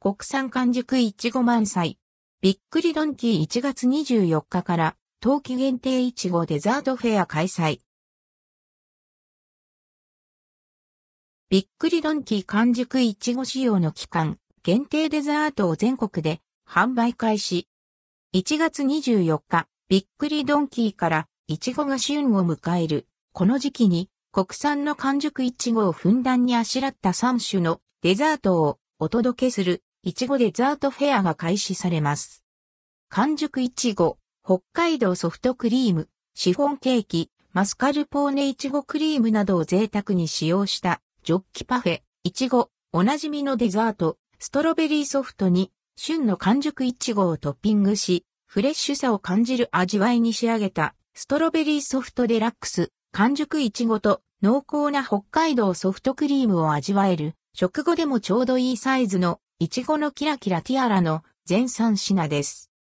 国産完熟いちご満載。びっくりドンキー1月24日から冬季限定いちごデザートフェア開催。びっくりドンキー完熟いちご仕様の期間、限定デザートを全国で販売開始。1月24日、びっくりドンキーからいちごが旬を迎える。この時期に国産の完熟いちごをふんだんにあしらった3種のデザートをお届けするいちごデザートフェアが開始されます。完熟いちご、北海道ソフトクリーム、シフォンケーキ、マスカルポーネいちごクリームなどを贅沢に使用したジョッキパフェ、いちご、おなじみのデザート、ストロベリーソフトに旬の完熟いちごをトッピングし、フレッシュさを感じる味わいに仕上げたストロベリーソフトデラックス、完熟いちごと濃厚な北海道ソフトクリームを味わえる食後でもちょうどいいサイズのいちごのキラキラティアラの全3品です。